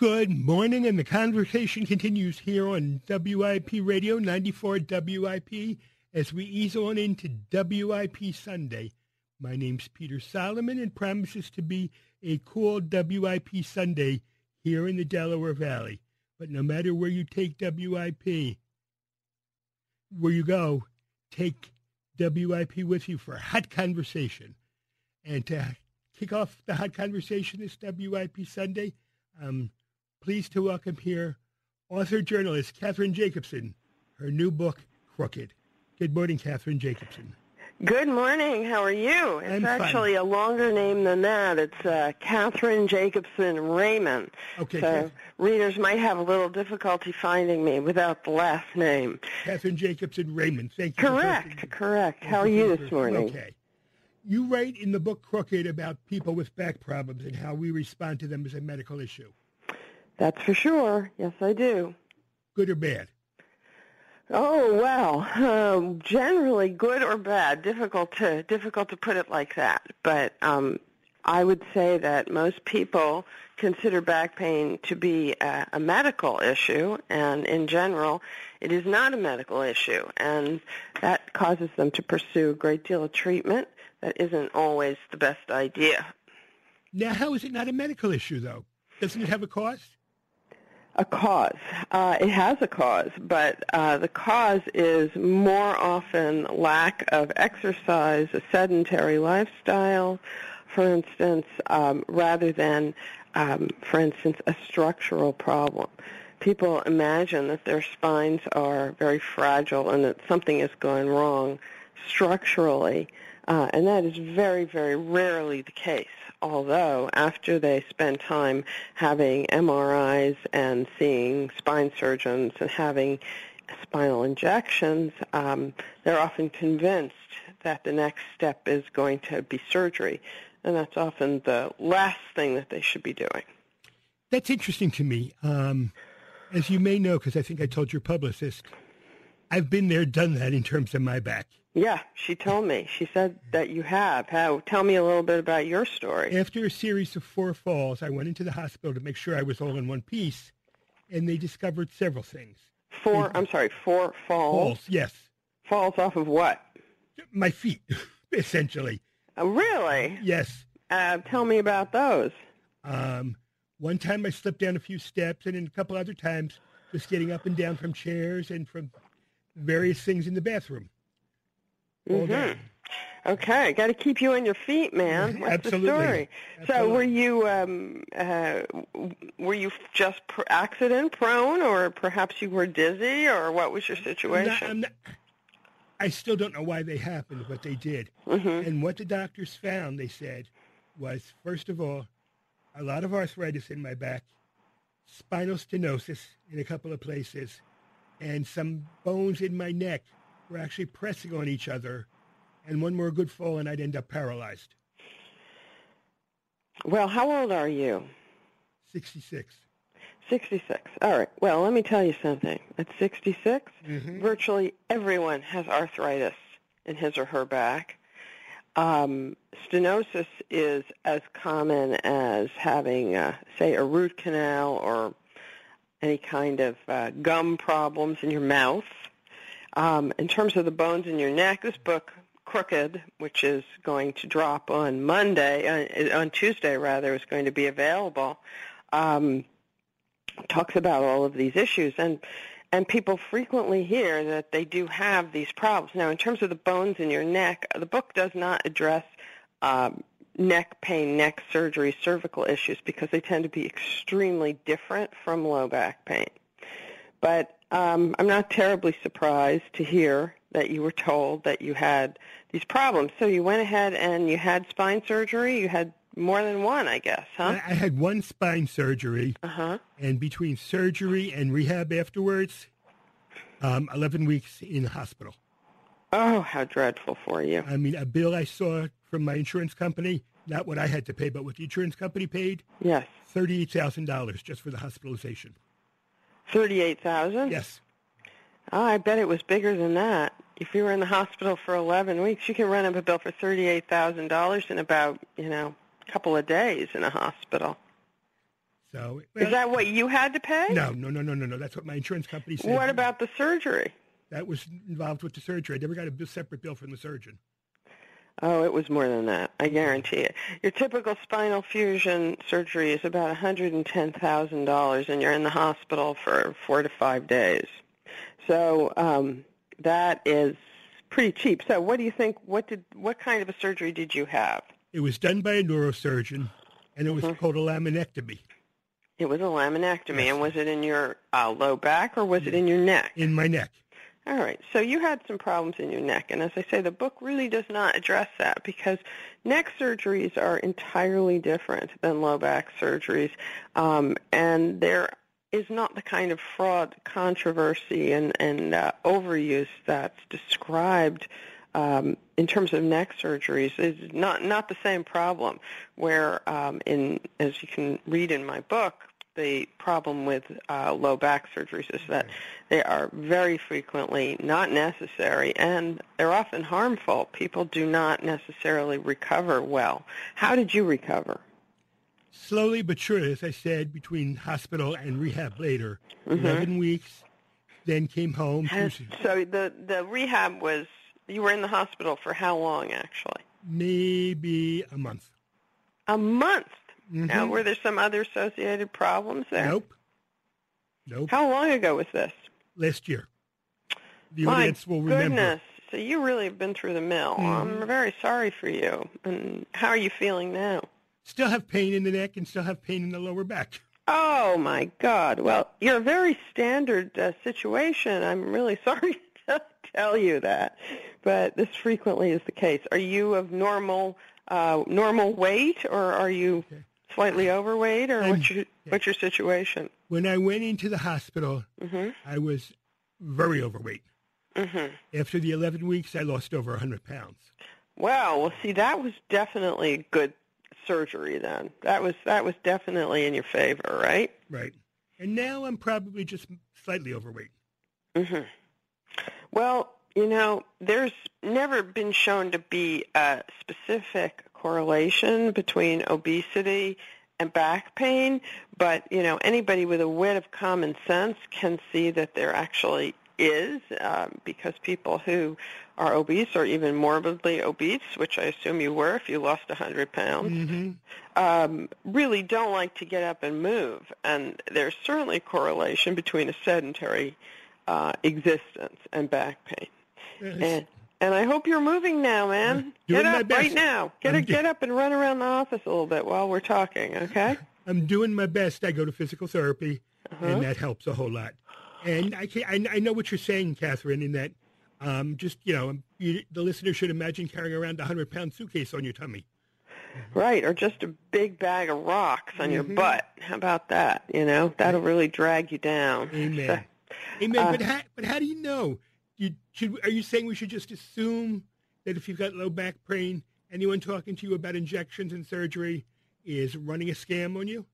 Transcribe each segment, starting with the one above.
Good morning, and the conversation continues here on WIP Radio 94 WIP as we ease on into WIP Sunday. My name's Peter Solomon and promises to be a cool WIP Sunday here in the Delaware Valley. But no matter where you take WIP, where you go, take WIP with you for a hot conversation. And to kick off the hot conversation this WIP Sunday, um, pleased to welcome here author journalist Cathryn Jakobson, her new book, Crooked. Good morning, Cathryn Jakobson. Good morning. How are you? It's I'm fine. actually a longer name than that. It's uh, Cathryn Jakobson Ramin. Okay, So Kath- readers might have a little difficulty finding me without the last name. Cathryn Jakobson Ramin. Thank you. Correct, correct. How are you this morning? Okay. You write in the book Crooked about people with back problems and how we respond to them as a medical issue. That's for sure. Yes, I do. Good or bad? Oh well, um, generally good or bad. Difficult to difficult to put it like that. But um, I would say that most people consider back pain to be a, a medical issue, and in general, it is not a medical issue, and that causes them to pursue a great deal of treatment. That isn't always the best idea. Now, how is it not a medical issue, though? Doesn't it have a cause? A cause. Uh, it has a cause, but uh, the cause is more often lack of exercise, a sedentary lifestyle, for instance, um, rather than, um, for instance, a structural problem. People imagine that their spines are very fragile and that something is going wrong structurally, uh, and that is very, very rarely the case. Although after they spend time having MRIs and seeing spine surgeons and having spinal injections, um, they're often convinced that the next step is going to be surgery, and that's often the last thing that they should be doing. That's interesting to me. Um, as you may know, because I think I told your publicist, I've been there, done that in terms of my back. Yeah, she told me. She said that you have. How? Tell me a little bit about your story. After a series of four falls, I went into the hospital to make sure I was all in one piece, and they discovered several things. Four. I'm sorry. Four falls. Falls, yes. Falls off of what? My feet, essentially. Uh, really? Yes. Uh, tell me about those. Um, one time I slipped down a few steps, and then a couple other times just getting up and down from chairs and from various things in the bathroom. All day. Okay, got to keep you on your feet, man. What's Absolutely. the story? So, were you um, uh, were you just pr- accident prone, or perhaps you were dizzy, or what was your I'm not- situation? I'm not- I still don't know why they happened, but they did. And what the doctors found, they said, was first of all, a lot of arthritis in my back, spinal stenosis in a couple of places, and some bones in my neck were actually pressing on each other. And one more good fall, and I'd end up paralyzed. Well, how old are you? 66. 66. All right. Well, let me tell you something. At 66, Mm-hmm. virtually everyone has arthritis in his or her back. Um, stenosis is as common as having, uh, say, a root canal or any kind of uh, gum problems in your mouth. Um, in terms of the bones in your neck, this book, Crooked, which is going to drop on Monday, uh, on Tuesday rather, is going to be available. Um, talks about all of these issues and and people frequently hear that they do have these problems. Now, in terms of the bones in your neck, the book does not address um, neck pain, neck surgery, cervical issues because they tend to be extremely different from low back pain. But um, I'm not terribly surprised to hear that you were told that you had these problems. So you went ahead and you had spine surgery. You had more than one, I guess, huh? I had one spine surgery, Uh huh. and between surgery and rehab afterwards, um, 11 weeks in the hospital. Oh, how dreadful for you. I mean, a bill I saw from my insurance company, not what I had to pay, but what the insurance company paid, Yes. $38,000 just for the hospitalization. Thirty-eight thousand. Yes. Oh, I bet it was bigger than that. If you were in the hospital for eleven weeks, you can run up a bill for thirty-eight thousand dollars in about you know a couple of days in a hospital. So well, is that what you had to pay? No, no, no, no, no, no. That's what my insurance company said. What about the surgery? That was involved with the surgery. I never got a separate bill from the surgeon. Oh, it was more than that. I guarantee it. Your typical spinal fusion surgery is about $110,000, and you're in the hospital for four to five days. So um, that is pretty cheap. So, what do you think? What did? What kind of a surgery did you have? It was done by a neurosurgeon, and it was mm-hmm. called a laminectomy. It was a laminectomy, yes. and was it in your uh, low back or was it in your neck? In my neck. All right. So you had some problems in your neck, and as I say, the book really does not address that because neck surgeries are entirely different than low back surgeries, um, and there is not the kind of fraud, controversy, and, and uh, overuse that's described um, in terms of neck surgeries. Is not not the same problem. Where um, in as you can read in my book, the problem with uh, low back surgeries is that they are very frequently not necessary and they're often harmful. People do not necessarily recover well. How did you recover? Slowly but surely, as I said, between hospital and rehab later, mm-hmm. 11 weeks, then came home. so the, the rehab was, you were in the hospital for how long actually? Maybe a month. A month? Mm-hmm. Now, were there some other associated problems there? Nope. Nope. How long ago was this? Last year. The My audience will remember. goodness. So you really have been through the mill. Mm-hmm. I'm very sorry for you. And how are you feeling now? Still have pain in the neck and still have pain in the lower back. Oh my God! Well, you're a very standard uh, situation. I'm really sorry to tell you that, but this frequently is the case. Are you of normal uh, normal weight, or are you okay slightly overweight, or what's your yeah. what's your situation? When I went into the hospital, mm-hmm. I was very overweight. Mm-hmm. After the 11 weeks, I lost over 100 pounds. Wow. Well, see, that was definitely good surgery. Then that was that was definitely in your favor, right? Right. And now I'm probably just slightly overweight. Mm-hmm. Well, you know, there's never been shown to be a specific correlation between obesity and back pain, but you know anybody with a wit of common sense can see that there actually is, um, because people who are obese or even morbidly obese, which I assume you were if you lost 100 pounds, mm-hmm. um, really don't like to get up and move. And there's certainly a correlation between a sedentary uh, existence and back pain. Yes. And and I hope you're moving now, man. Doing get up right now. Get a, get up and run around the office a little bit while we're talking, okay? I'm doing my best. I go to physical therapy, uh-huh. and that helps a whole lot. And I, can, I, I know what you're saying, Cathryn, in that um, just, you know, you, the listener should imagine carrying around a 100-pound suitcase on your tummy. Right, or just a big bag of rocks on mm-hmm. your butt. How about that? You know, that'll really drag you down. Amen. So, Amen. Uh, but, how, but how do you know? You should, are you saying we should just assume that if you've got low back pain, anyone talking to you about injections and surgery is running a scam on you?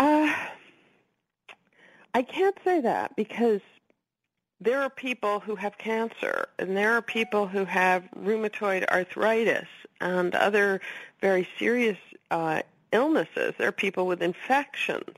Uh, I can't say that because there are people who have cancer and there are people who have rheumatoid arthritis and other very serious uh, illnesses. There are people with infections.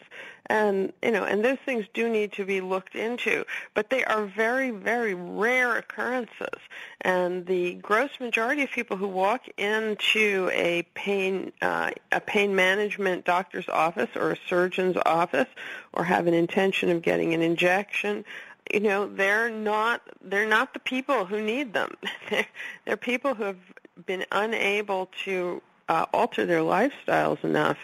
And you know and those things do need to be looked into. But they are very very rare occurrences. And the gross majority of people who walk into a pain uh, a pain management doctor's office or a surgeon's office or have an intention of getting an injection you know they're not they're not the people who need them. They're, they're people who have been unable to uh, alter their lifestyles enough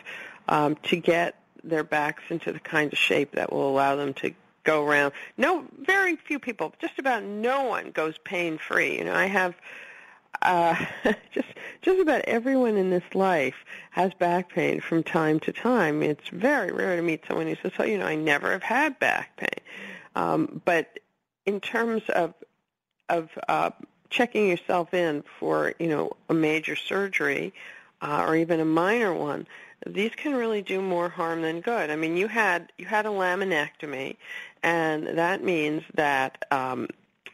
um, to get their backs into the kind of shape that will allow them to go around. No, very few people, just about no one goes pain free. You know, I have uh, just just about everyone in this life has back pain from time to time. It's very rare to meet someone who says, "Oh, you know, I never have had back pain." Um, but in terms of of uh, checking yourself in for you know a major surgery uh, or even a minor one, these can really do more harm than good. I mean, you had you had a laminectomy, and that means that um,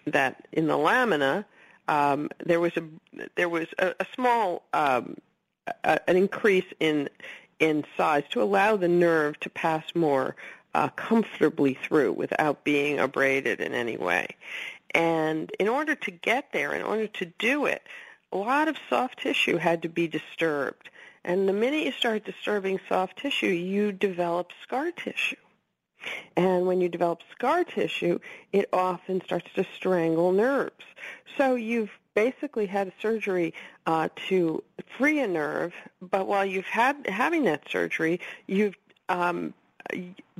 that in the lamina um, there was a there was a, a small um, a, an increase in in size to allow the nerve to pass more uh, comfortably through without being abraded in any way. And in order to get there, in order to do it, a lot of soft tissue had to be disturbed. And the minute you start disturbing soft tissue, you develop scar tissue. And when you develop scar tissue, it often starts to strangle nerves. So you've basically had a surgery uh, to free a nerve, but while you've had having that surgery, you've um,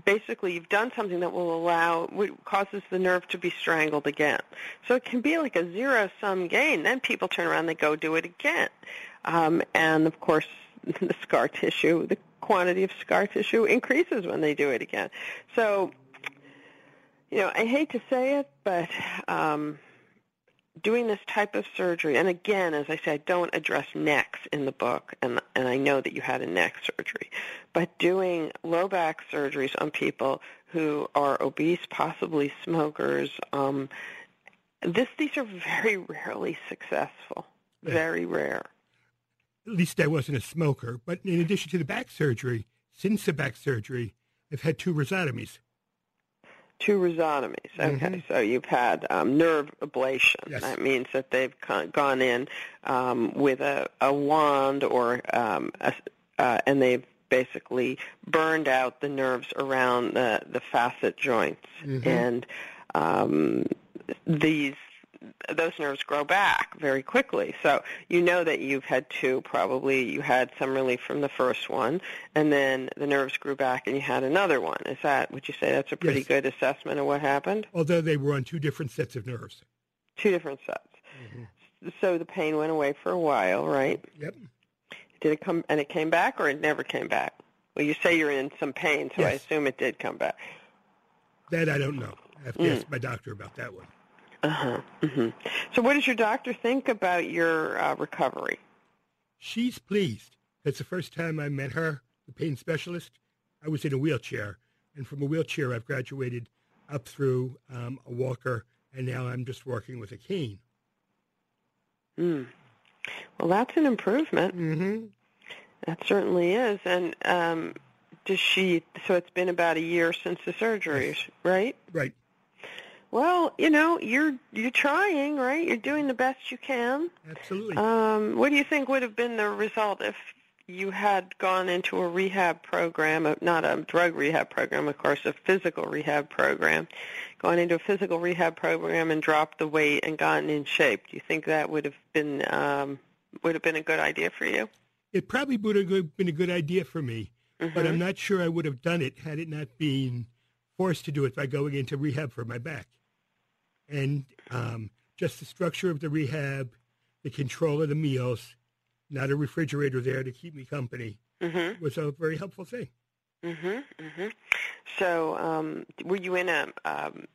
basically you've done something that will allow causes the nerve to be strangled again. So it can be like a zero sum gain. Then people turn around, they go do it again, um, and of course the scar tissue, the quantity of scar tissue increases when they do it again. So, you know, I hate to say it, but um, doing this type of surgery, and again, as I said, I don't address necks in the book, and and I know that you had a neck surgery, but doing low back surgeries on people who are obese, possibly smokers, um, this these are very rarely successful, very rare. At least I wasn't a smoker, but in addition to the back surgery, since the back surgery, I've had two rhizotomies two rhizotomies. Okay, mm-hmm. so you've had um, nerve ablation. Yes. That means that they've gone in um, with a, a wand or um, a, uh, and they've basically burned out the nerves around the the facet joints, mm-hmm. and um, these those nerves grow back very quickly. So you know that you've had two, probably you had some relief from the first one, and then the nerves grew back and you had another one. Is that, would you say that's a pretty yes. good assessment of what happened? Although they were on two different sets of nerves. Two different sets. Mm-hmm. So the pain went away for a while, right? Yep. Did it come, and it came back or it never came back? Well, you say you're in some pain, so yes. I assume it did come back. That I don't know. I have to mm. ask my doctor about that one. Uh-huh. Mm-hmm. So what does your doctor think about your uh, recovery? She's pleased. It's the first time I met her, the pain specialist. I was in a wheelchair, and from a wheelchair, I've graduated up through um, a walker, and now I'm just working with a cane. Mm. Well, that's an improvement. Mm-hmm. That certainly is. And um, does she? So it's been about a year since the surgery, yes. right? Right. Well, you know, you're you're trying, right? You're doing the best you can. Absolutely. Um, what do you think would have been the result if you had gone into a rehab program, not a drug rehab program, of course, a physical rehab program, gone into a physical rehab program and dropped the weight and gotten in shape? Do you think that would have been um, would have been a good idea for you? It probably would have been a good idea for me, mm-hmm. but I'm not sure I would have done it had it not been forced to do it by going into rehab for my back and um, just the structure of the rehab, the control of the meals, not a refrigerator there to keep me company, mm-hmm. was a very helpful thing. Mhm. Mhm. So, um, were you in a um,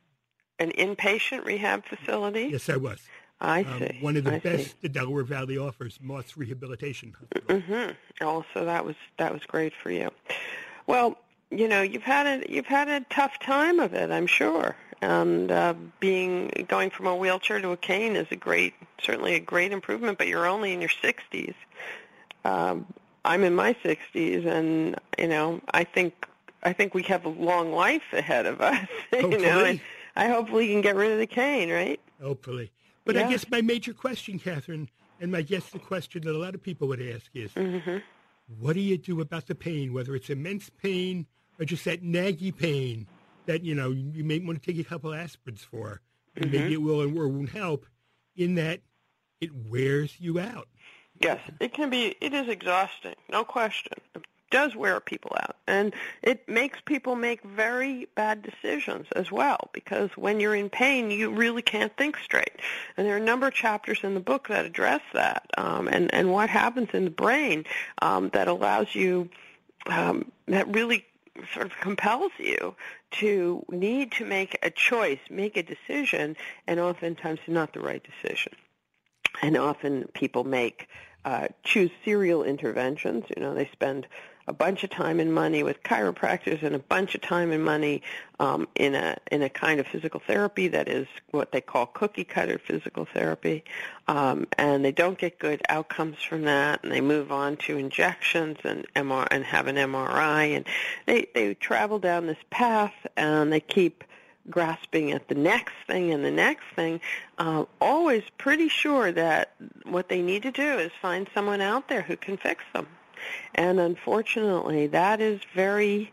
an inpatient rehab facility? Yes, I was. I um, see. one of the I best see. the Delaware Valley offers, Moss Rehabilitation Hospital. Mm-hmm. Also, that was that was great for you. Well, you know, you've had a you've had a tough time of it, I'm sure and uh, being going from a wheelchair to a cane is a great, certainly a great improvement. But you're only in your 60s. Um, I'm in my 60s, and you know, I think I think we have a long life ahead of us. Hopefully. you know, and I hopefully can get rid of the cane, right? Hopefully. But yeah. I guess my major question, Cathryn, and my guess the question that a lot of people would ask is, mm-hmm. what do you do about the pain, whether it's immense pain or just that naggy pain? That you know you may want to take a couple aspirins for, and mm-hmm. maybe it will and or won't help. In that, it wears you out. Yes, it can be. It is exhausting, no question. It does wear people out, and it makes people make very bad decisions as well. Because when you're in pain, you really can't think straight. And there are a number of chapters in the book that address that, um, and and what happens in the brain um, that allows you um, that really sort of compels you to need to make a choice, make a decision, and oftentimes not the right decision. And often people make uh, choose serial interventions. You know, they spend a bunch of time and money with chiropractors and a bunch of time and money um, in a in a kind of physical therapy that is what they call cookie cutter physical therapy, um, and they don't get good outcomes from that, and they move on to injections and MR and have an MRI, and they they travel down this path and they keep grasping at the next thing and the next thing, uh, always pretty sure that what they need to do is find someone out there who can fix them. And unfortunately, that is very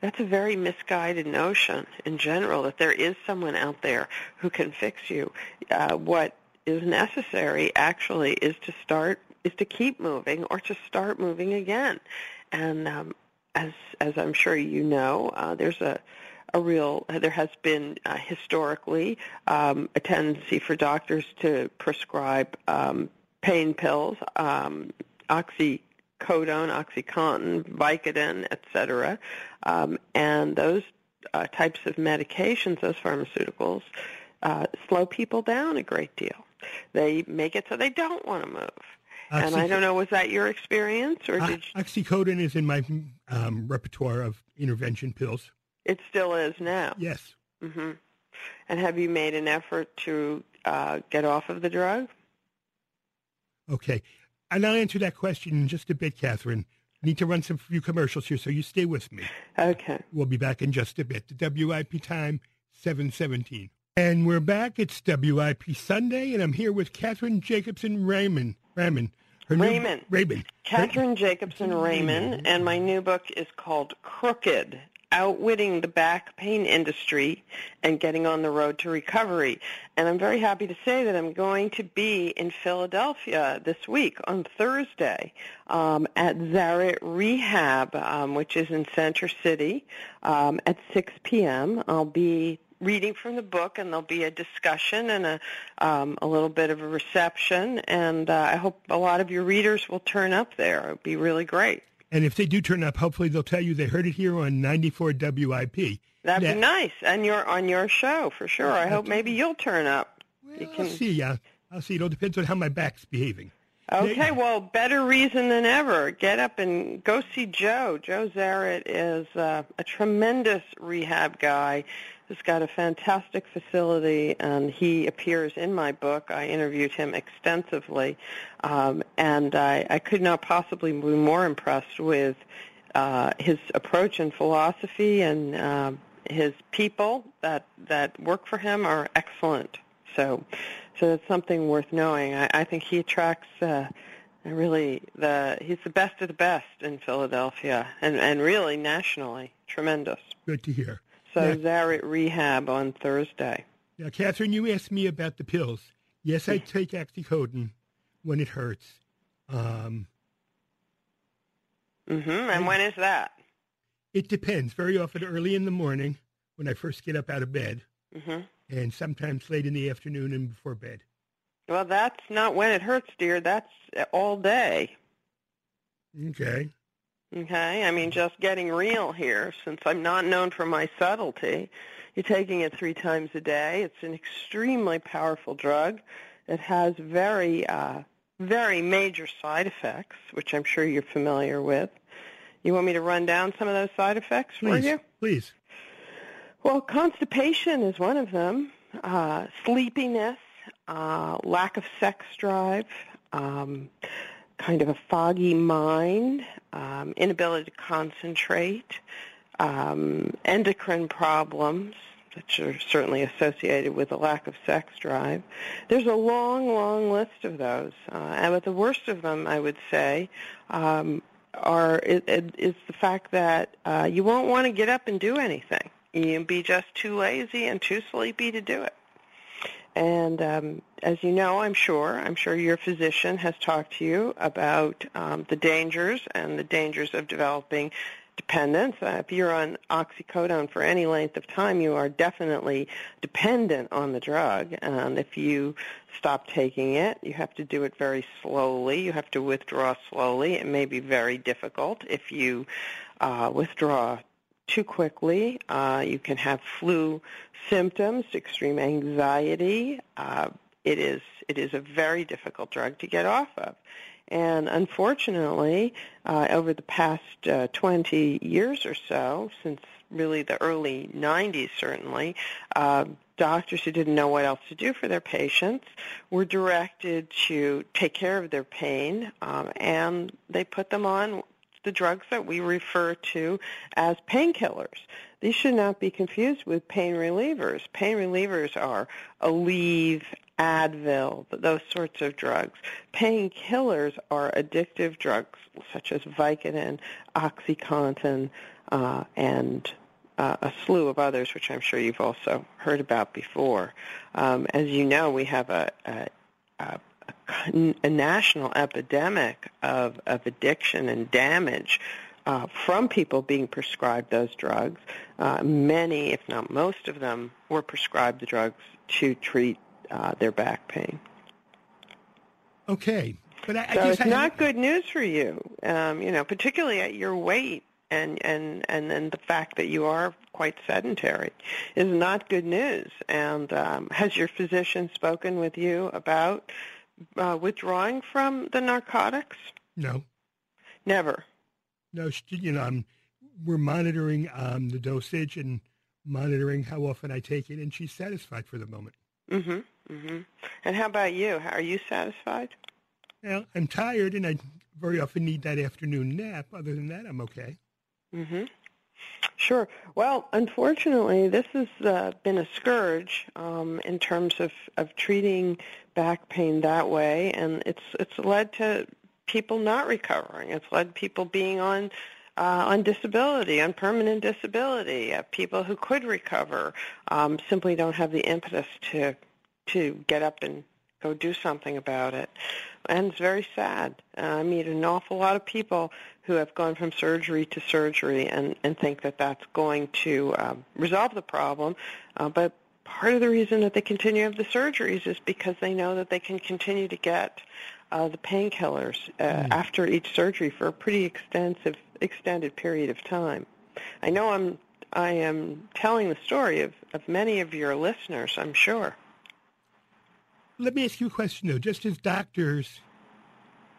that's a very misguided notion in general that there is someone out there who can fix you. Uh, what is necessary actually is to start is to keep moving or to start moving again. And um, as as I'm sure you know, uh, there's a a real there has been uh, historically um, a tendency for doctors to prescribe um, pain pills, um, oxycodone, OxyContin, Vicodin, etc. Um, and those uh, types of medications, those pharmaceuticals, uh, slow people down a great deal. They make it so they don't want to move. Oxy- and I don't know, was that your experience, or did you... oxycodone is in my um, repertoire of intervention pills. It still is now. Yes. Mm-hmm. And have you made an effort to uh, get off of the drug? Okay. And I'll answer that question in just a bit, Cathryn. Need to run some few commercials here, so you stay with me. Okay. We'll be back in just a bit. The WIP time, 717. And we're back. It's WIP Sunday, and I'm here with Cathryn Jakobson Ramin. Ramin. Her Ramin. New, Ramin. Cathryn Jakobson Ramin, and my new book is called Crooked, outwitting the back pain industry and getting on the road to recovery. And I'm very happy to say that I'm going to be in Philadelphia this week on Thursday um, at Zarett Rehab, um, which is in Center City, um, at 6 p.m. I'll be reading from the book, and there'll be a discussion and a um, a little bit of a reception. And uh, I hope a lot of your readers will turn up there. It would be really great. And if they do turn up, hopefully they'll tell you they heard it here on 94 WIP. That'd be nice. And you're on your show for sure. I hope maybe you'll turn up. Well, you can... I'll see. Yeah, I'll see. It all depends on how my back's behaving. Okay, well, better reason than ever. Get up and go see Joe. Joe Zarett is uh, a tremendous rehab guy who's got a fantastic facility, and he appears in my book. I interviewed him extensively, um, and I, I could not possibly be more impressed with uh, his approach and philosophy, and uh, his people that that work for him are excellent. So, so it's something worth knowing. I, I think he attracts. Uh, really the he's the best of the best in Philadelphia and and really nationally tremendous good to hear so yeah. Zarett Rehab on Thursday. Now, Cathryn, you asked me about the pills. Yes, I take oxycodone when it hurts. Um, mm-hmm. And I, when is that? It depends. Very often early in the morning when I first get up out of bed, mm-hmm. and sometimes late in the afternoon and before bed. Well, that's not when it hurts, dear. That's all day. Okay. Okay, I mean, just getting real here, since I'm not known for my subtlety. You're taking it three times a day. It's an extremely powerful drug. It has very, uh, very major side effects, which I'm sure you're familiar with. You want me to run down some of those side effects please, for you? Please. Well, constipation is one of them. Uh, sleepiness, uh, lack of sex drive, um, kind of a foggy mind, um, inability to concentrate, um, endocrine problems, which are certainly associated with a lack of sex drive. There's a long, long list of those, uh, and but the worst of them, I would say, um, are is, is the fact that uh, you won't want to get up and do anything. You'll be just too lazy and too sleepy to do it. And um, as you know, I'm sure, I'm sure your physician has talked to you about um, the dangers and the dangers of developing dependence. Uh, if you're on oxycodone for any length of time, you are definitely dependent on the drug. And if you stop taking it, you have to do it very slowly. You have to withdraw slowly. It may be very difficult if you uh, withdraw too quickly. Uh, you can have flu symptoms, extreme anxiety. Uh, it is it is a very difficult drug to get off of, And unfortunately, uh, over the past uh, 20 years or so, since really the early 90s certainly, uh, doctors who didn't know what else to do for their patients were directed to take care of their pain, um, and they put them on the drugs that we refer to as painkillers. These should not be confused with pain relievers. Pain relievers are Aleve, Advil, those sorts of drugs. Painkillers are addictive drugs such as Vicodin, OxyContin, uh, and uh, a slew of others, which I'm sure you've also heard about before. Um, as you know, we have a, a, a, a national epidemic of, of addiction and damage uh, from people being prescribed those drugs. Uh, many, if not most of them, were prescribed the drugs to treat uh, their back pain. Okay, but I, I so it's not good news for you. Um, you know, particularly at your weight and and and then the fact that you are quite sedentary is not good news. And um, has your physician spoken with you about uh, withdrawing from the narcotics? No. Never. No, you know, I'm, we're monitoring um, the dosage and monitoring how often I take it, and she's satisfied for the moment. Mm-hmm. Mm-hmm. And how about you? Are you satisfied? Well, I'm tired, and I very often need that afternoon nap. Other than that, I'm okay. Mm-hmm. Sure. Well, unfortunately, this has uh, been a scourge um, in terms of, of treating back pain that way, and it's it's led to people not recovering. It's led people being on uh, on disability, on permanent disability. Uh, people who could recover um, simply don't have the impetus to to get up and go do something about it. And it's very sad. Uh, I meet an awful lot of people who have gone from surgery to surgery and, and think that that's going to um, resolve the problem. Uh, but part of the reason that they continue to have the surgeries is because they know that they can continue to get uh, the painkillers uh, mm. after each surgery for a pretty extensive extended period of time. I know I'm I am telling the story of, of many of your listeners, I'm sure. Let me ask you a question though. Just as doctors,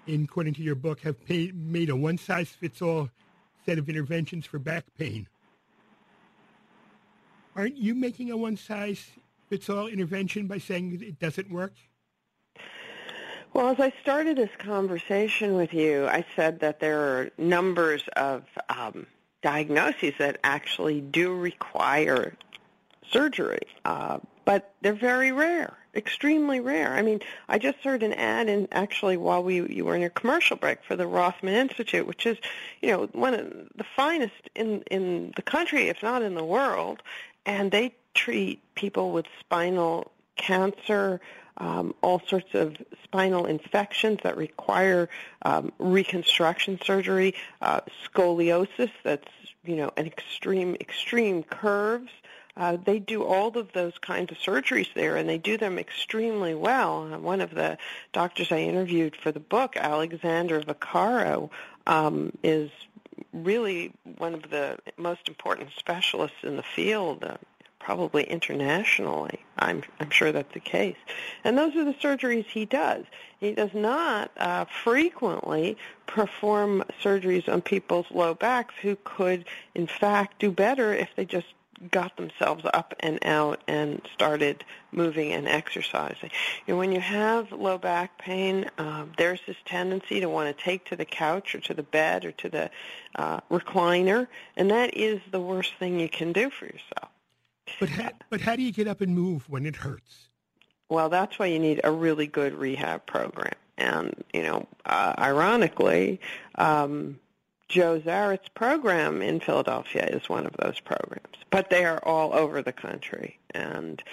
according to your book, have paid, made a one size fits all set of interventions for back pain, aren't you making a one size fits all intervention by saying it doesn't work? Well, as I started this conversation with you, I said that there are numbers of um, diagnoses that actually do require surgery, uh, but they're very rare, extremely rare. I mean, I just heard an ad, and actually, while we you were in your commercial break for the Rothman Institute, which is, you know, one of the finest in in the country, if not in the world, and they treat people with spinal cancer um, all sorts of spinal infections that require um, reconstruction surgery, uh, scoliosis that's you know an extreme extreme curves. Uh, they do all of those kinds of surgeries there, and they do them extremely well. Uh, one of the doctors I interviewed for the book, Alexander Vaccaro, um, is really one of the most important specialists in the field. Uh, probably internationally. I'm, I'm sure that's the case. And those are the surgeries he does. He does not uh, frequently perform surgeries on people's low backs who could, in fact, do better if they just got themselves up and out and started moving and exercising. You know, when you have low back pain, uh, there's this tendency to want to take to the couch or to the bed or to the uh, recliner, and that is the worst thing you can do for yourself. But how, but how do you get up and move when it hurts? Well, that's why you need a really good rehab program. And you know, uh, ironically, um, Joe Zarett's program in Philadelphia is one of those programs. But they are all over the country, and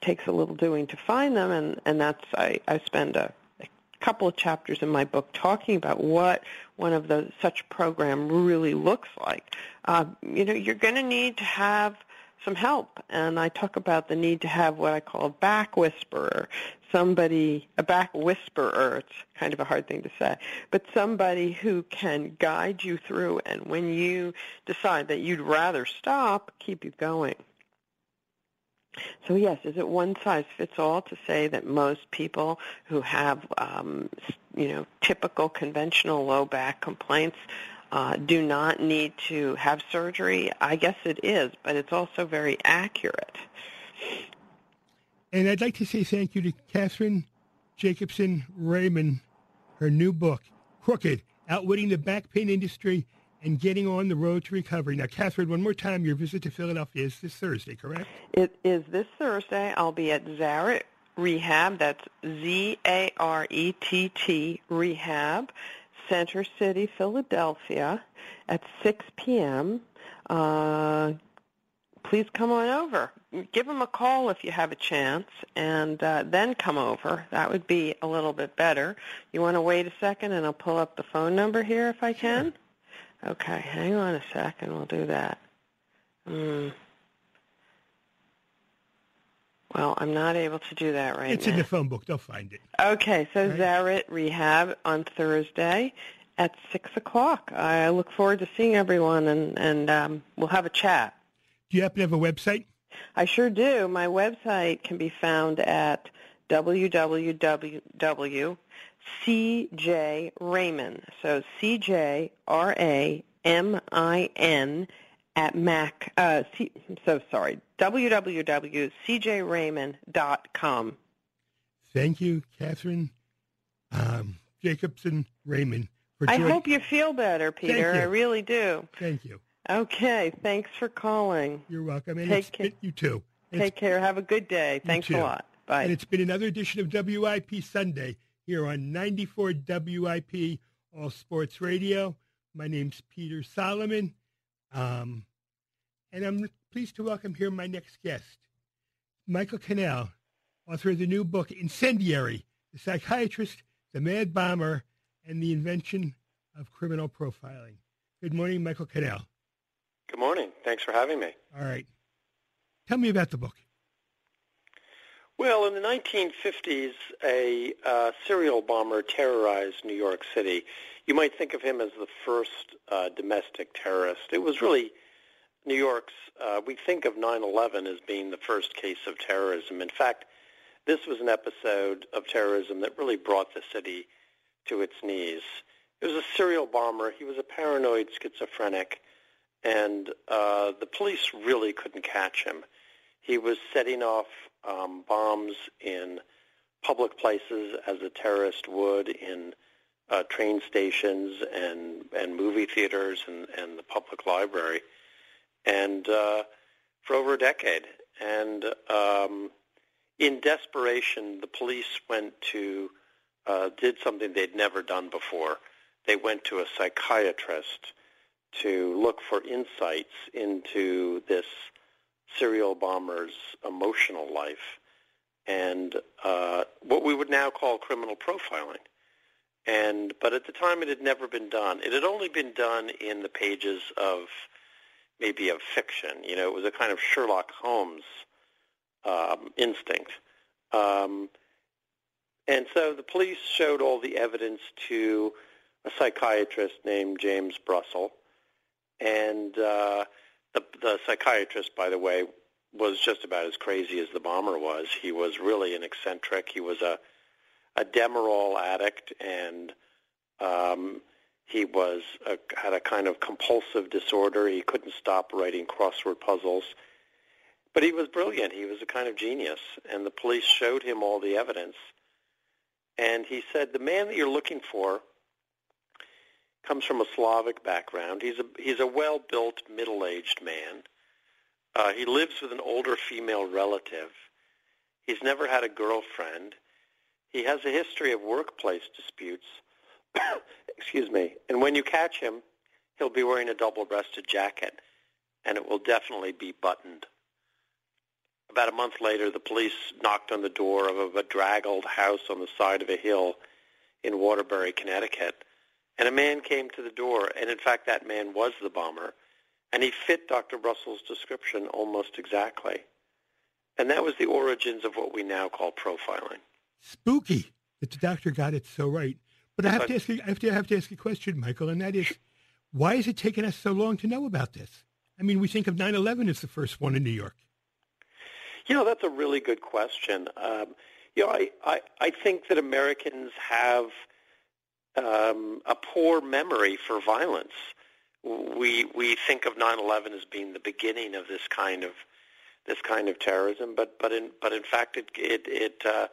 takes a little doing to find them. And and that's I I spend a, a couple of chapters in my book talking about what one of the such program really looks like. Uh, you know, you're going to need to have some help. And I talk about the need to have what I call a back whisperer, somebody, a back whisperer. It's kind of a hard thing to say, but somebody who can guide you through. And when you decide that you'd rather stop, keep you going. So yes, is it one size fits all to say that most people who have, um, you know, typical conventional low back complaints uh, do not need to have surgery? I guess it is, but it's also very accurate. And I'd like to say thank you to Cathryn Jakobson Ramin, her new book, Crooked, Outwitting the Back Pain Industry and Getting on the Road to Recovery. Now, Cathryn, one more time, your visit to Philadelphia is this Thursday, correct? It is this Thursday. I'll be at Zarett Rehab. That's Z-A-R-E-T-T Rehab, Center City, Philadelphia, at 6 p.m. Uh, please come on over. Give them a call if you have a chance, and uh, then come over. That would be a little bit better. You want to wait a second, and I'll pull up the phone number here if I can? Sure. Okay, hang on a second. We'll do that. Mm. Well, I'm not able to do that right it's now. It's in the phone book. They'll find it. Okay, so right. Zarett Rehab on Thursday at 6 o'clock. I look forward to seeing everyone, and, and um, we'll have a chat. Do you happen to have a website? I sure do. My website can be found at www C.J. So C-J-R-A-M-I-N at Mac. Uh, C, so sorry, www.cjramin.com. Thank you, Cathryn um, Jakobson Ramin. For I hope you feel better, Peter. I really do. Thank you. Okay, thanks for calling. You're welcome. And Take care. you too. Take care. Have a good day. Thanks a lot. Bye. And it's been another edition of WIP Sunday here on 94 WIP All Sports Radio. My name's Peter Solomon. Um, and I'm pleased to welcome here my next guest, Michael Cannell, author of the new book, Incendiary, The Psychiatrist, the Mad Bomber, and the Invention of Criminal Profiling. Good morning, Michael Cannell. Good morning. Thanks for having me. All right. Tell me about the book. Well, in the 1950s, a uh, serial bomber terrorized New York City. You might think of him as the first uh, domestic terrorist. It was really New York's, uh, we think of 9-11 as being the first case of terrorism. In fact, this was an episode of terrorism that really brought the city to its knees. It was a serial bomber. He was a paranoid schizophrenic, and uh, the police really couldn't catch him. He was setting off um, bombs in public places as a terrorist would in uh, train stations and, and movie theaters and, and the public library, and uh, for over a decade. And um, in desperation, the police went to uh, did something they'd never done before. They went to a psychiatrist to look for insights into this serial bomber's emotional life and uh, what we would now call criminal profiling. And but at the time, it had never been done. It had only been done in the pages of maybe of fiction. You know, it was a kind of Sherlock Holmes um, instinct. Um, and so the police showed all the evidence to a psychiatrist named James Brussel, and uh, the, the psychiatrist, by the way, was just about as crazy as the bomber was. He was really an eccentric. He was a a Demerol addict, and um, he was a, had a kind of compulsive disorder. He couldn't stop writing crossword puzzles. But he was brilliant. He was a kind of genius, and the police showed him all the evidence. And he said, "The man that you're looking for comes from a Slavic background. He's a he's a well-built, middle-aged man. Uh, he lives with an older female relative. He's never had a girlfriend. He has a history of workplace disputes. Excuse me. And when you catch him, he'll be wearing a double-breasted jacket, and it will definitely be buttoned. About a month later, the police knocked on the door of a bedraggled house on the side of a hill in Waterbury, Connecticut and a man came to the door, and in fact that man was the bomber, and he fit Dr. Brussel's description almost exactly. And that was the origins of what we now call profiling. Spooky that the doctor got it so right. But I have, but, to ask you, I have to I have to ask a question, Michael, and that is, why has it taken us so long to know about this? I mean, we think of 9/11 as the first one in New York. You know, that's a really good question. Um, you know, I, I, I think that Americans have um, a poor memory for violence. We we think of 9/11 as being the beginning of this kind of this kind of terrorism, but but in but in fact it it, it uh,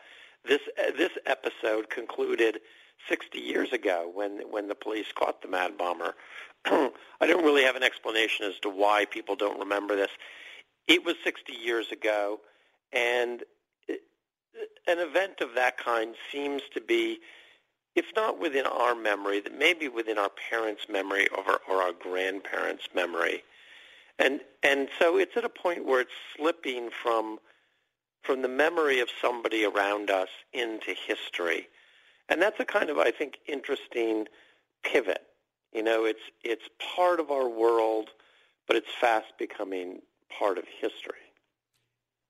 this this episode concluded 60 years ago when when the police caught the mad bomber. I don't really have an explanation as to why people don't remember this. It was 60 years ago, and an event of that kind seems to be, if not within our memory, that maybe within our parents' memory or, or our grandparents' memory. And and so it's at a point where it's slipping from from the memory of somebody around us into history. And that's a kind of, I think, interesting pivot. You know, it's it's part of our world, but it's fast becoming part of history.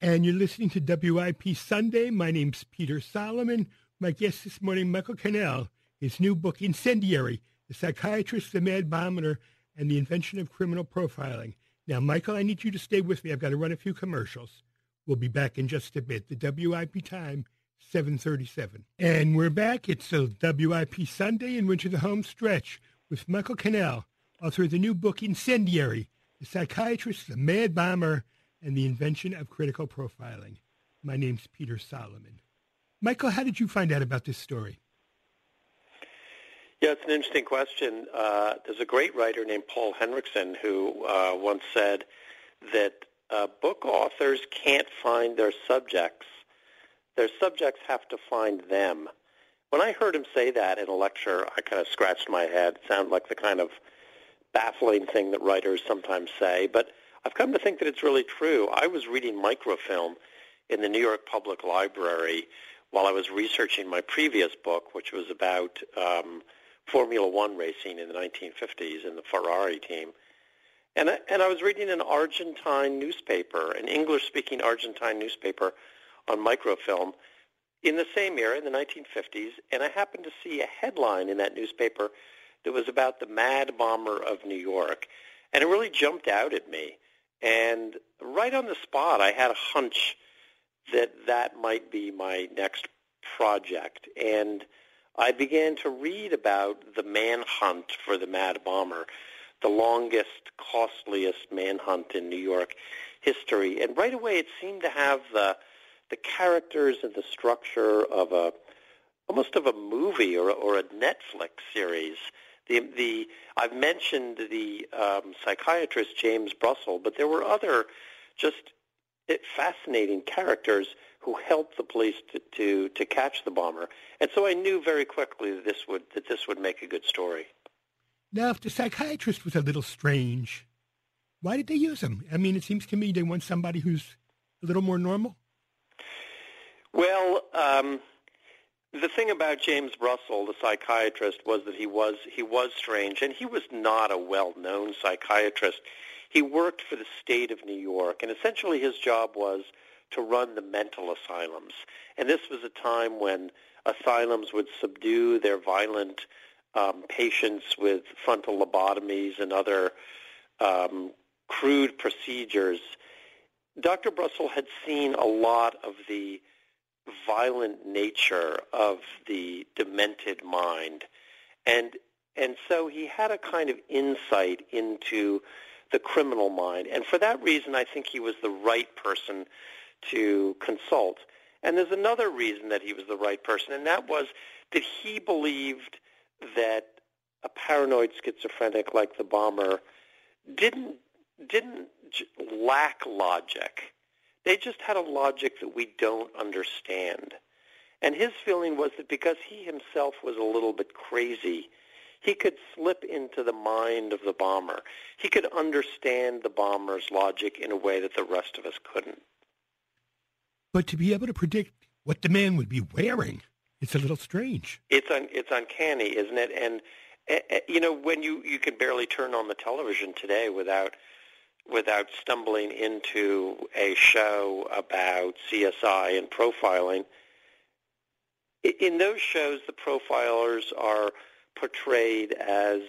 And you're listening to WIP Sunday. My name's Peter Solomon. My guest this morning, Michael Cannell, his new book, Incendiary, The Psychiatrist, the Mad Bomber, and the Invention of Criminal Profiling. Now, Michael, I need you to stay with me. I've got to run a few commercials. We'll be back in just a bit. The WIP time, 737. And we're back. It's a WIP Sunday and we're the home stretch with Michael Cannell, author of the new book, Incendiary, The Psychiatrist, the Mad Bomber, and the invention of critical profiling. My name's Peter Solomon. Michael, how did you find out about this story? Yeah, it's an interesting question. Uh, there's a great writer named Paul Hendrickson who uh, once said that uh, book authors can't find their subjects. Their subjects have to find them. When I heard him say that in a lecture, I kind of scratched my head. It sounded like the kind of baffling thing that writers sometimes say. But I've come to think that it's really true. I was reading microfilm in the New York Public Library while I was researching my previous book, which was about um, Formula One racing in the 1950s and the Ferrari team. And I, and I was reading an Argentine newspaper, an English-speaking Argentine newspaper on microfilm in the same era, in the 1950s, and I happened to see a headline in that newspaper that was about the Mad Bomber of New York. And it really jumped out at me. And right on the spot, I had a hunch that that might be my next project. And I began to read about the manhunt for the Mad Bomber, the longest, costliest manhunt in New York history. And right away, it seemed to have the the characters and the structure of a almost of a movie or, or a Netflix series. The, the I've mentioned the um, psychiatrist James Brussel, but there were other just fascinating characters who helped the police to, to, to catch the bomber. And so I knew very quickly that this would that this would make a good story. Now, if the psychiatrist was a little strange, why did they use him? I mean, it seems to me they want somebody who's a little more normal. Well, um, the thing about James Brussel, the psychiatrist, was that he was he was strange, and he was not a well-known psychiatrist. He worked for the state of New York, and essentially his job was to run the mental asylums. And this was a time when asylums would subdue their violent um, patients with frontal lobotomies and other um, crude procedures. Dr. Brussel had seen a lot of the violent nature of the demented mind. And, and so he had a kind of insight into the criminal mind. And for that reason, I think he was the right person to consult. And there's another reason that he was the right person, and that was that he believed that a paranoid schizophrenic like the bomber didn't didn't lack logic. They just had a logic that we don't understand. And his feeling was that because he himself was a little bit crazy, he could slip into the mind of the bomber. He could understand the bomber's logic in a way that the rest of us couldn't. But to be able to predict what the man would be wearing, it's a little strange. It's un, it's uncanny, isn't it? And uh, you know, when you you can barely turn on the television today without without stumbling into a show about CSI and profiling. In those shows, the profilers are portrayed as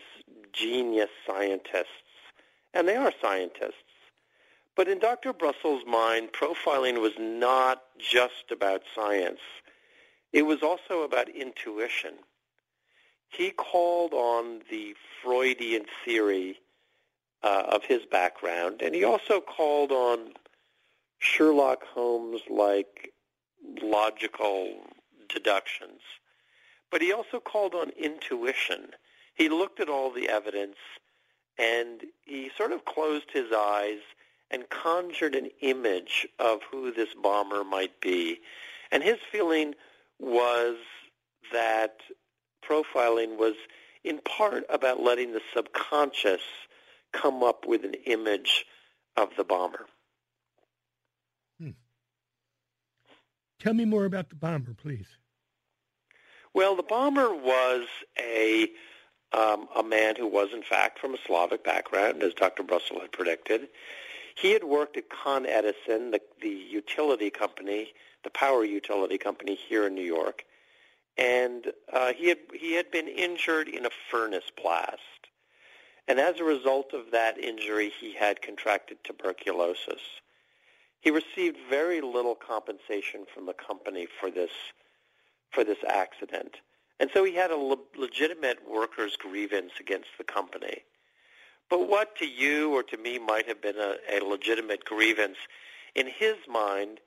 genius scientists, and they are scientists. But in Dr. Brussels' mind, profiling was not just about science. It was also about intuition. He called on the Freudian theory uh, of his background, and he also called on Sherlock Holmes-like logical deductions. But he also called on intuition. He looked at all the evidence and he sort of closed his eyes and conjured an image of who this bomber might be. And his feeling was that profiling was in part about letting the subconscious come up with an image of the bomber. Hmm. Tell me more about the bomber, please. Well, the bomber was a um, a man who was, in fact, from a Slavic background, as Dr. Brussel had predicted. He had worked at Con Edison, the, the utility company, the power utility company here in New York, and uh, he had he had been injured in a furnace blast. And as a result of that injury, he had contracted tuberculosis. He received very little compensation from the company for this for this accident. And so he had a le- legitimate workers' grievance against the company. But what to you or to me might have been a, a legitimate grievance, in his mind,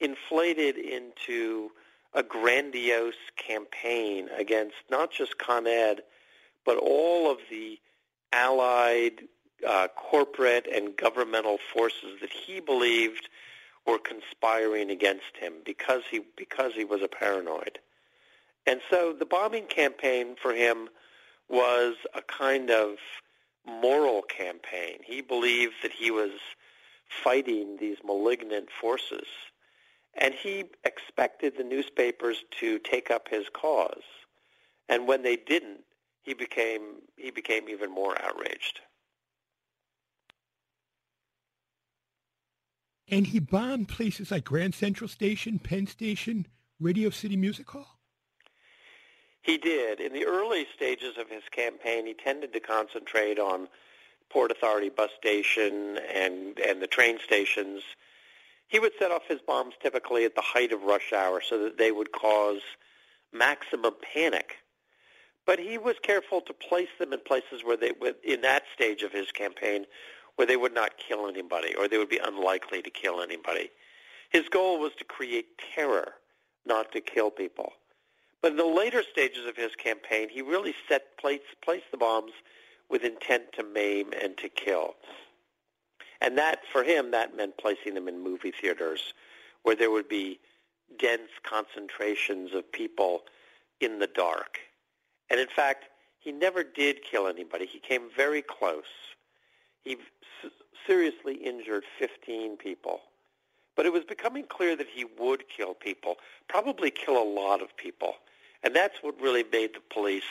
inflated into a grandiose campaign against not just Con Ed, but all of the allied uh, corporate and governmental forces that he believed were conspiring against him because he because he was a paranoid. And so the bombing campaign for him was a kind of moral campaign. He believed that he was fighting these malignant forces. And he expected the newspapers to take up his cause. And when they didn't, he became he became even more outraged. And he bombed places like Grand Central Station, Penn Station, Radio City Music Hall? He did. In the early stages of his campaign, he tended to concentrate on Port Authority bus station and, and the train stations. He would set off his bombs typically at the height of rush hour so that they would cause maximum panic. But he was careful to place them in places where they, in that stage of his campaign, where they would not kill anybody or they would be unlikely to kill anybody. His goal was to create terror, not to kill people. But in the later stages of his campaign, he really set place, placed the bombs with intent to maim and to kill. And that, for him, that meant placing them in movie theaters where there would be dense concentrations of people in the dark. And in fact, he never did kill anybody. He came very close. He seriously injured 15 people. But it was becoming clear that he would kill people, probably kill a lot of people. And that's what really made the police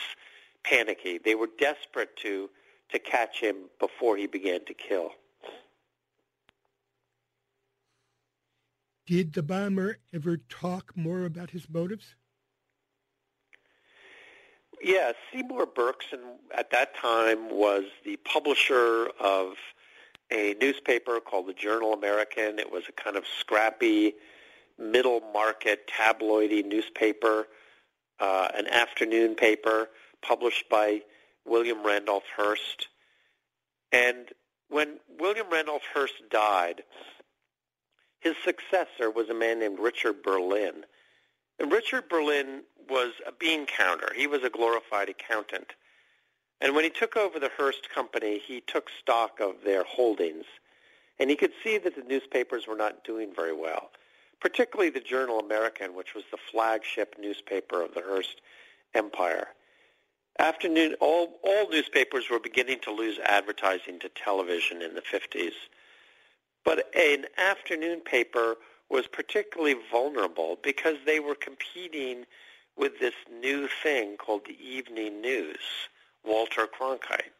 panicky. They were desperate to to catch him before he began to kill. Did the bomber ever talk more about his motives? Yeah, Seymour Berkson at that time was the publisher of a newspaper called the Journal American. It was a kind of scrappy, middle market, tabloidy newspaper, uh, an afternoon paper published by William Randolph Hearst. And when William Randolph Hearst died, his successor was a man named Richard Berlin. Richard Berlin was a bean counter. He was a glorified accountant. And when he took over the Hearst Company, he took stock of their holdings. And he could see that the newspapers were not doing very well, particularly the Journal American, which was the flagship newspaper of the Hearst Empire. Afternoon, all, all newspapers were beginning to lose advertising to television in the 50s. But an afternoon paper was particularly vulnerable because they were competing with this new thing called the evening news, Walter Cronkite.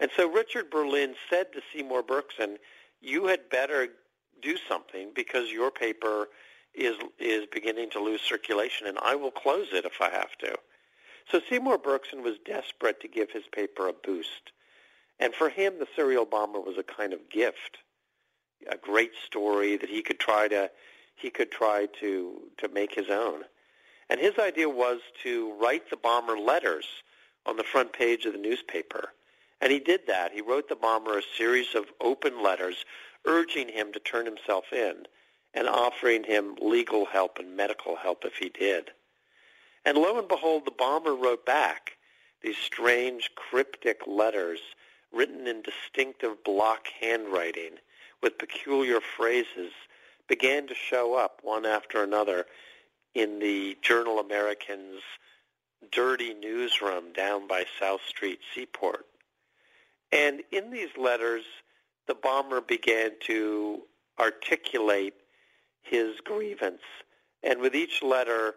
And so Richard Berlin said to Seymour Berkson, you had better do something because your paper is is beginning to lose circulation and I will close it if I have to. So Seymour Berkson was desperate to give his paper a boost. And for him the serial bomber was a kind of gift a great story that he could try to he could try to to make his own. And his idea was to write the bomber letters on the front page of the newspaper. And he did that. He wrote the bomber a series of open letters urging him to turn himself in and offering him legal help and medical help if he did. And lo and behold, the bomber wrote back these strange cryptic letters written in distinctive block handwriting with peculiar phrases began to show up one after another in the Journal American's dirty newsroom down by South Street Seaport. And in these letters, the bomber began to articulate his grievance. And with each letter,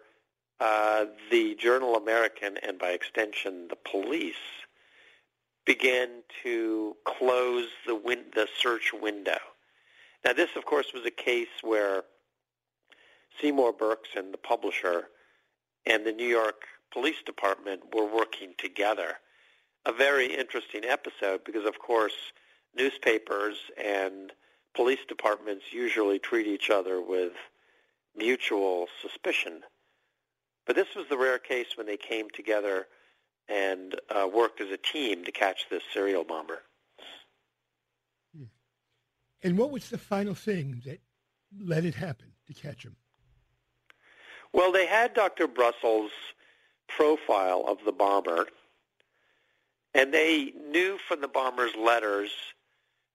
uh, the Journal American, and by extension the police, began to close the, win- the search window. Now, this, of course, was a case where Seymour Berkson, the publisher, and the New York Police Department were working together. A very interesting episode because, of course, newspapers and police departments usually treat each other with mutual suspicion. But this was the rare case when they came together and uh, worked as a team to catch this serial bomber. And what was the final thing that let it happen to catch him? Well, they had Dr. Brussels' profile of the bomber, and they knew from the bomber's letters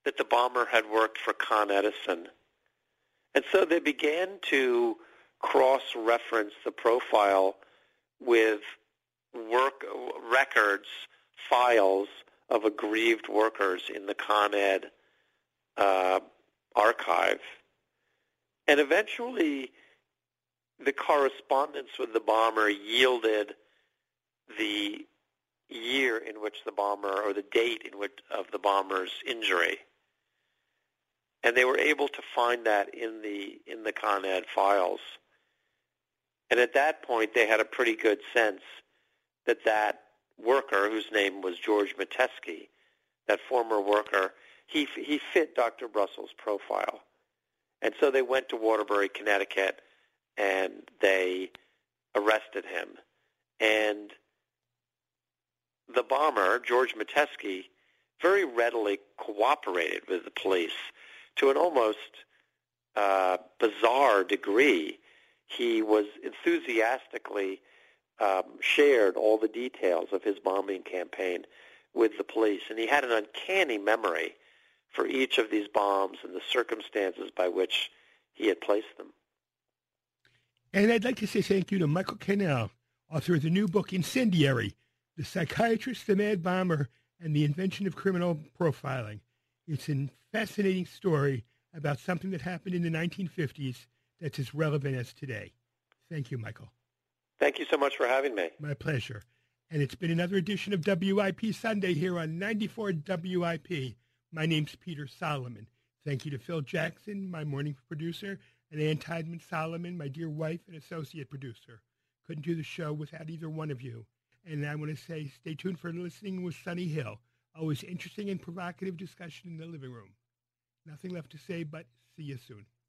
that the bomber had worked for Con Edison. And so they began to cross-reference the profile with work records, files of aggrieved workers in the Con Ed uh, archive. And eventually, the correspondence with the bomber yielded the year in which the bomber, or the date in which of the bomber's injury and they were able to find that in the in the Con Ed files. And at that point, they had a pretty good sense that that worker, whose name was George Metesky, that former worker, he he fit Dr. Brussels' profile, and so they went to Waterbury, Connecticut, and they arrested him. And the bomber, George Metesky, very readily cooperated with the police to an almost uh, bizarre degree. He was enthusiastically um, shared all the details of his bombing campaign with the police, and he had an uncanny memory for each of these bombs and the circumstances by which he had placed them. And I'd like to say thank you to Michael Cannell, author of the new book Incendiary, The Psychiatrist, the Mad Bomber, and the Invention of Criminal Profiling. It's a fascinating story about something that happened in the 1950s that's as relevant as today. Thank you, Michael. Thank you so much for having me. My pleasure. And it's been another edition of WIP Sunday here on 94 WIP. My name's Peter Solomon. Thank you to Phil Jackson, my morning producer, and Ann Tideman Solomon, my dear wife and associate producer. Couldn't do the show without either one of you. And I want to say stay tuned for listening with Sonny Hill. Always interesting and provocative discussion in the living room. Nothing left to say but see you soon.